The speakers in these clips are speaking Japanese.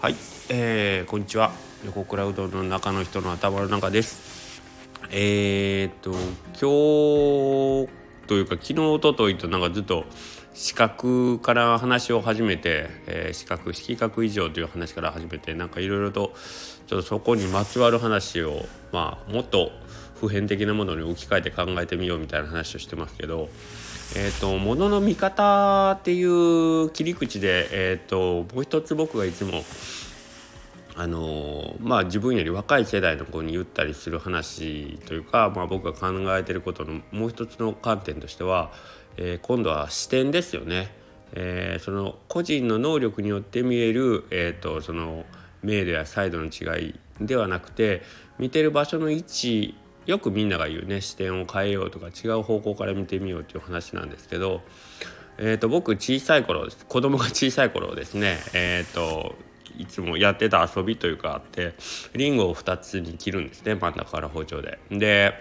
はい、えー、こんにちは。横倉うどんの中の人の頭の中です。えー、っと今日というか昨日おとといとなんかずっと資格から話を始めて、えー、資格色覚以上という話から始めてなんかいろいろとちょっとそこにまつわる話をまあもっと普遍的なものに置き換えて考えてみようみたいな話をしてますけどえーと、ものの見方っていう切り口で、えーと、もう一つ僕がいつもあのまあ自分より若い世代の子に言ったりする話というか、まあ、僕が考えてることのもう一つの観点としては、えー、今度は視点ですよね。えー、その個人の能力によって見える、えーとその明度やサイドの違いではなくて見てる場所の位置よくみんなが言うね視点を変えようとか違う方向から見てみようっていう話なんですけど、えーと、僕小さい頃子供が小さい頃ですねえ、ー、といつもやってた遊びというかあってリンゴを2つに切るんですね真ん中から包丁で。で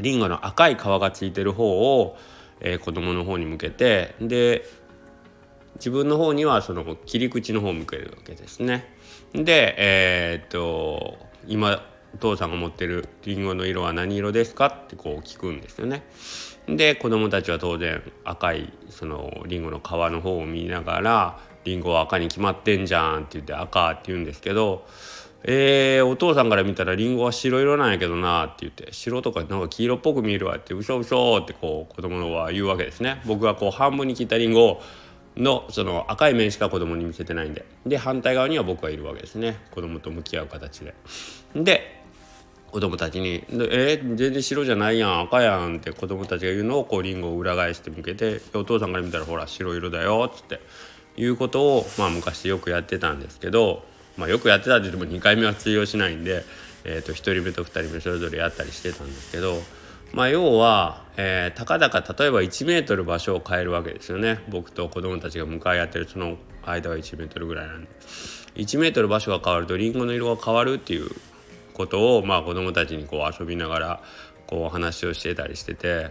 リンゴの赤い皮がついてる方を、えー、子供の方に向けてで自分の方にはその切り口の方を向けるわけですね。でえっ、と今お父さんが持ってるリンゴの色は何色ですかってこう聞くんですよね。で子供たちは当然赤いそのリンゴの皮の方を見ながら「リンゴは赤に決まってんじゃん」って言って「赤」って言うんですけど「えー、お父さんから見たらリンゴは白色なんやけどな」って言って「白とかなんか黄色っぽく見えるわ」って「嘘嘘ってこう子供のは言うわけですね。僕がこう半分に切ったリンゴをのその赤い面しか子供に見せてないんでで反対側には僕がいるわけですね子供と向き合う形で。で子供たちに「えー、全然白じゃないやん赤やん」って子供たちが言うのをこうリンゴを裏返して向けてお父さんから見たら「ほら白色だよ」っつっていうことを、まあ、昔よくやってたんですけど、まあ、よくやってたって言っても2回目は通用しないんで、えー、と1人目と2人目それぞれやったりしてたんですけど、まあ、要は、えー、たかだか例えば1メートル場所を変えるわけですよね。僕と子供たちが向かい合ってるその間は1メートルぐらいなんで。1メートル場所が変わるとリンゴの色が変わるっていうことを、まあ、子どもたちにこう遊びながらこう話をしてたりしてて、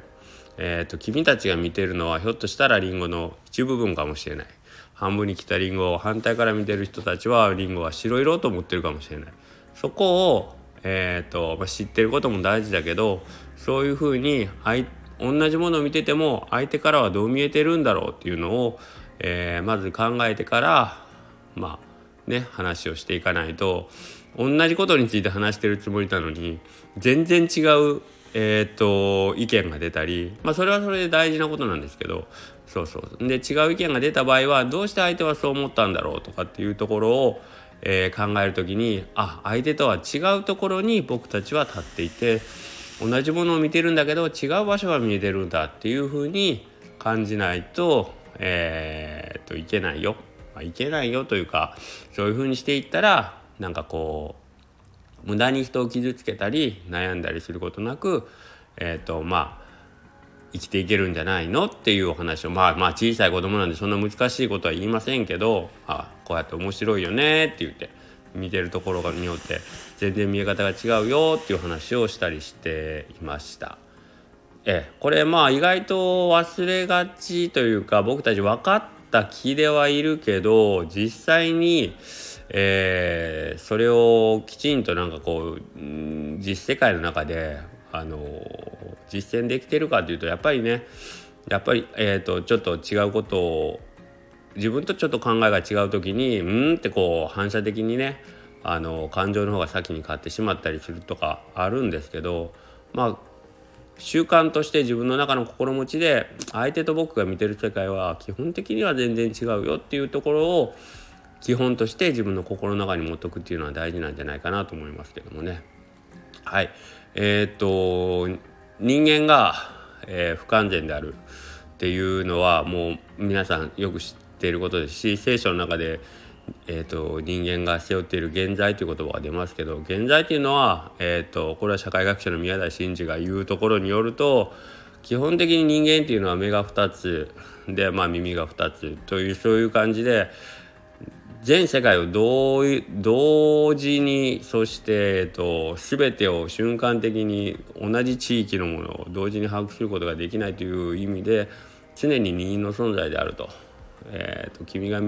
えーと、君たちが見てるのはひょっとしたらりんごの一部分かもしれない。半分に切ったりんごを反対から見てる人たちはりんごは白色と思ってるかもしれない。そこを、えーとまあ、知ってることも大事だけどそういうふうに同じものを見てても相手からはどう見えてるんだろうっていうのを、えー、まず考えてからまあね話をしていかないと。同じことについて話してるつもりなのに全然違う、えーと、意見が出たり、まあ、それはそれで大事なことなんですけどそうそうで違う意見が出た場合はどうして相手はそう思ったんだろうとかっていうところを、えー、考える時にあ相手とは違うところに僕たちは立っていて同じものを見てるんだけど違う場所が見えてるんだっていうふうに感じないと,、えー、といけないよ。あ、いけないよというかそういうふうにしていったらなんかこう無駄に人を傷つけたり悩んだりすることなくえっ、ー、とまあ生きていけるんじゃないの？っていうお話をまあまあ小さい子供なんでそんな難しいことは言いませんけどあこうやって面白いよね？って言って見てるところによって全然見え方が違うよ？っていう話をしたりしていました。えこれまあ意外と忘れがちというか僕たち分かった気ではいるけど実際にえー、それをきちんとなんかこう実世界の中であの実践できてるかというとやっぱりねやっぱり、えーと、ちょっと違うことを自分とちょっと考えが違う時にうんってこう反射的にねあの感情の方が先に勝ってしまったりするとかあるんですけどまあ習慣として自分の中の心持ちで相手と僕が見てる世界は基本的には全然違うよっていうところを基本として自分の心の中に持っておくっていうのは大事なんじゃないかなと思いますけどもね。はいえー、っと人間が、えー、不完全であるっていうのはもう皆さんよく知っていることですし聖書の中で、えーと、人間が背負っている現在という言葉が出ますけど現在というのは、えーと、これは社会学者の宮台真司が言うところによると基本的に人間っていうのは目が2つで、まあ、耳が2つというそういう感じで全世界を同同時にそして、えっと、全てを瞬間的に同じ地域のものを同時に把握することができないという意味で常に任意の存在であると。えーと、君が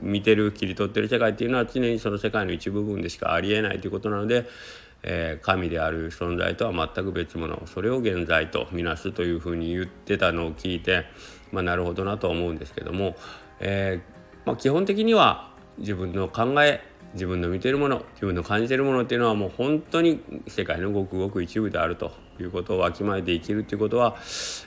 見てる切り取ってる世界っていうのは常にその世界の一部分でしかありえないということなので、えー、神である存在とは全く別物それを現在とみなすというふうに言ってたのを聞いて、まあ、なるほどなと思うんですけども、えー、まあ、基本的には自分の考え自分の見てるもの自分の感じてるものっていうのはもう本当に世界のごくごく一部であるということをわきまえて生きるっていうことは、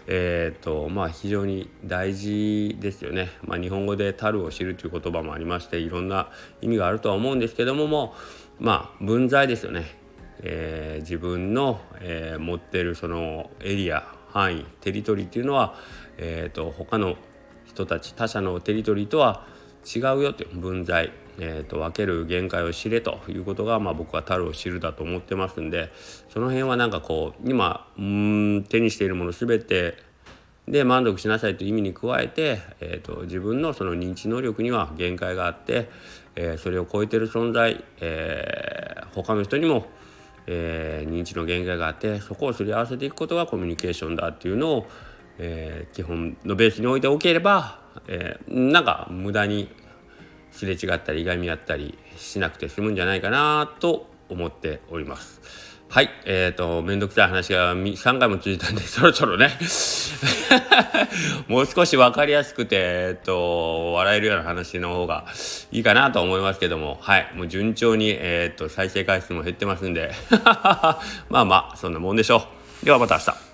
えーとまあ、非常に大事ですよね。まあ、日本語で「樽を知る」という言葉もありましていろんな意味があるとは思うんですけどももまあ分際ですよね。えー、自分の、えー、持ってるそのエリア範囲テリトリーっていうのは、えーと、他の人たち他者のテリトリーとは違うよという分際、えーと、分ける限界を知れということが、まあ、僕は樽を知るだと思ってますんでその辺はなんかこう今うん手にしているもの全てで満足しなさいという意味に加えて、えーと、自分のその認知能力には限界があって、えー、それを超えてる存在、えー、他の人にもえー、認知の限界があってそこをすり合わせていくことがコミュニケーションだっていうのを、えー、基本のベースに置いておければ、えー、なんか無駄にすれ違ったりいがみ合ったりしなくて済むんじゃないかなと思っております。はい。えっ、ー、と、めんどくさい話が3回も続いたんで、そろそろねもう少し分かりやすくて、えっ、ー、と、笑えるような話の方がいいかなと思いますけども、はい。もう順調に、えっ、ー、と、再生回数も減ってますんで まあまあ、そんなもんでしょう。ではまた明日。